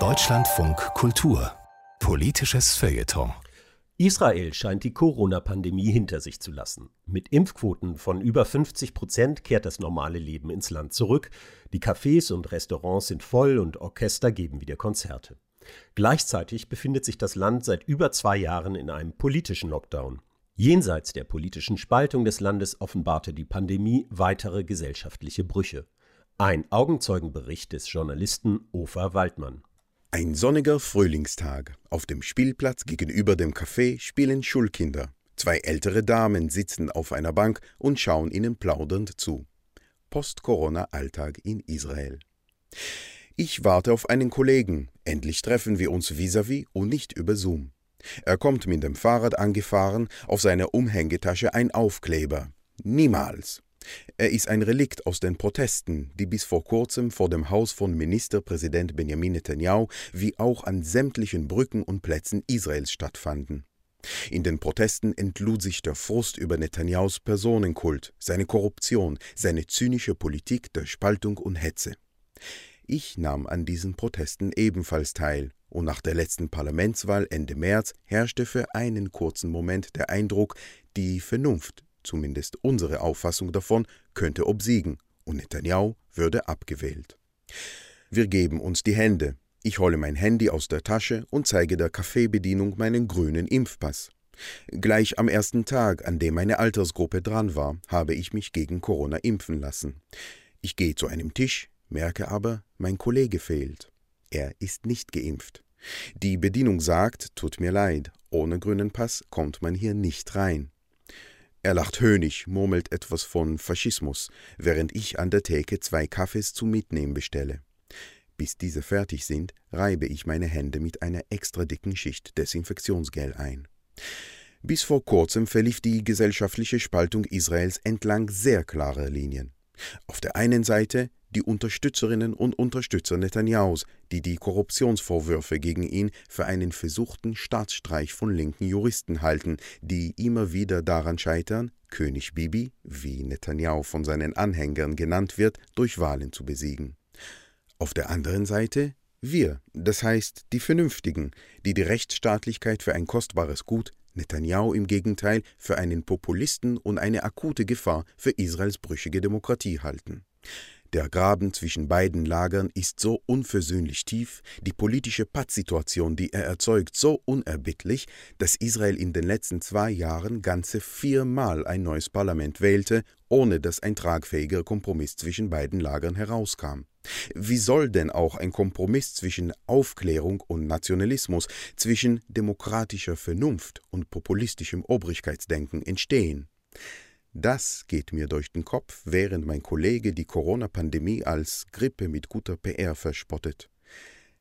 Deutschlandfunk Kultur Politisches Feuilleton Israel scheint die Corona-Pandemie hinter sich zu lassen. Mit Impfquoten von über 50 Prozent kehrt das normale Leben ins Land zurück. Die Cafés und Restaurants sind voll und Orchester geben wieder Konzerte. Gleichzeitig befindet sich das Land seit über zwei Jahren in einem politischen Lockdown. Jenseits der politischen Spaltung des Landes offenbarte die Pandemie weitere gesellschaftliche Brüche. Ein Augenzeugenbericht des Journalisten Ofer Waldmann. Ein sonniger Frühlingstag. Auf dem Spielplatz gegenüber dem Café spielen Schulkinder. Zwei ältere Damen sitzen auf einer Bank und schauen ihnen plaudernd zu. Post-Corona-Alltag in Israel. Ich warte auf einen Kollegen. Endlich treffen wir uns vis-à-vis -vis und nicht über Zoom. Er kommt mit dem Fahrrad angefahren, auf seiner Umhängetasche ein Aufkleber. Niemals. Er ist ein Relikt aus den Protesten, die bis vor kurzem vor dem Haus von Ministerpräsident Benjamin Netanyahu wie auch an sämtlichen Brücken und Plätzen Israels stattfanden. In den Protesten entlud sich der Frust über Netanyahus Personenkult, seine Korruption, seine zynische Politik der Spaltung und Hetze. Ich nahm an diesen Protesten ebenfalls teil, und nach der letzten Parlamentswahl Ende März herrschte für einen kurzen Moment der Eindruck, die Vernunft zumindest unsere Auffassung davon, könnte obsiegen und Netanyahu würde abgewählt. Wir geben uns die Hände. Ich hole mein Handy aus der Tasche und zeige der Kaffeebedienung meinen grünen Impfpass. Gleich am ersten Tag, an dem meine Altersgruppe dran war, habe ich mich gegen Corona impfen lassen. Ich gehe zu einem Tisch, merke aber, mein Kollege fehlt. Er ist nicht geimpft. Die Bedienung sagt, tut mir leid, ohne grünen Pass kommt man hier nicht rein. Er lacht höhnisch, murmelt etwas von Faschismus, während ich an der Theke zwei Kaffees zum Mitnehmen bestelle. Bis diese fertig sind, reibe ich meine Hände mit einer extra dicken Schicht Desinfektionsgel ein. Bis vor kurzem verlief die gesellschaftliche Spaltung Israels entlang sehr klarer Linien. Auf der einen Seite die Unterstützerinnen und Unterstützer Netanyahus, die die Korruptionsvorwürfe gegen ihn für einen versuchten Staatsstreich von linken Juristen halten, die immer wieder daran scheitern, König Bibi, wie Netanyahu von seinen Anhängern genannt wird, durch Wahlen zu besiegen. Auf der anderen Seite wir, das heißt die Vernünftigen, die die Rechtsstaatlichkeit für ein kostbares Gut, Netanyahu im Gegenteil für einen Populisten und eine akute Gefahr für Israels brüchige Demokratie halten. Der Graben zwischen beiden Lagern ist so unversöhnlich tief, die politische Pattsituation, die er erzeugt, so unerbittlich, dass Israel in den letzten zwei Jahren ganze viermal ein neues Parlament wählte, ohne dass ein tragfähiger Kompromiss zwischen beiden Lagern herauskam. Wie soll denn auch ein Kompromiss zwischen Aufklärung und Nationalismus, zwischen demokratischer Vernunft und populistischem Obrigkeitsdenken entstehen? Das geht mir durch den Kopf, während mein Kollege die Corona-Pandemie als Grippe mit guter PR verspottet.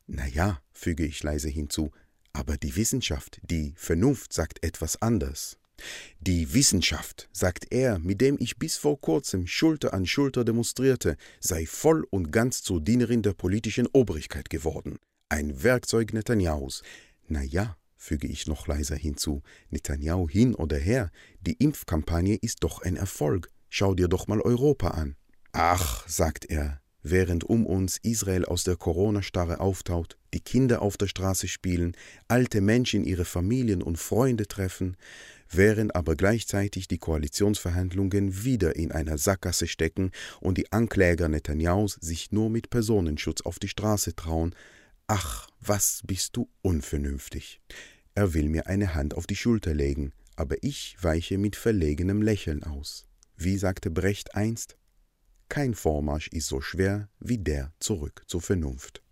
Na ja, füge ich leise hinzu, aber die Wissenschaft, die Vernunft sagt etwas anders. Die Wissenschaft, sagt er, mit dem ich bis vor kurzem Schulter an Schulter demonstrierte, sei voll und ganz zur Dienerin der politischen Obrigkeit geworden. Ein Werkzeug Netanyahus. Na ja, füge ich noch leiser hinzu, Netanyahu hin oder her, die Impfkampagne ist doch ein Erfolg. Schau dir doch mal Europa an. Ach, sagt er, während um uns Israel aus der Corona-Starre auftaut, die Kinder auf der Straße spielen, alte Menschen ihre Familien und Freunde treffen, während aber gleichzeitig die Koalitionsverhandlungen wieder in einer Sackgasse stecken und die Ankläger Netanyahus sich nur mit Personenschutz auf die Straße trauen, ach, was bist du unvernünftig. Er will mir eine Hand auf die Schulter legen, aber ich weiche mit verlegenem Lächeln aus. Wie sagte Brecht einst, kein Vormarsch ist so schwer wie der zurück zur Vernunft.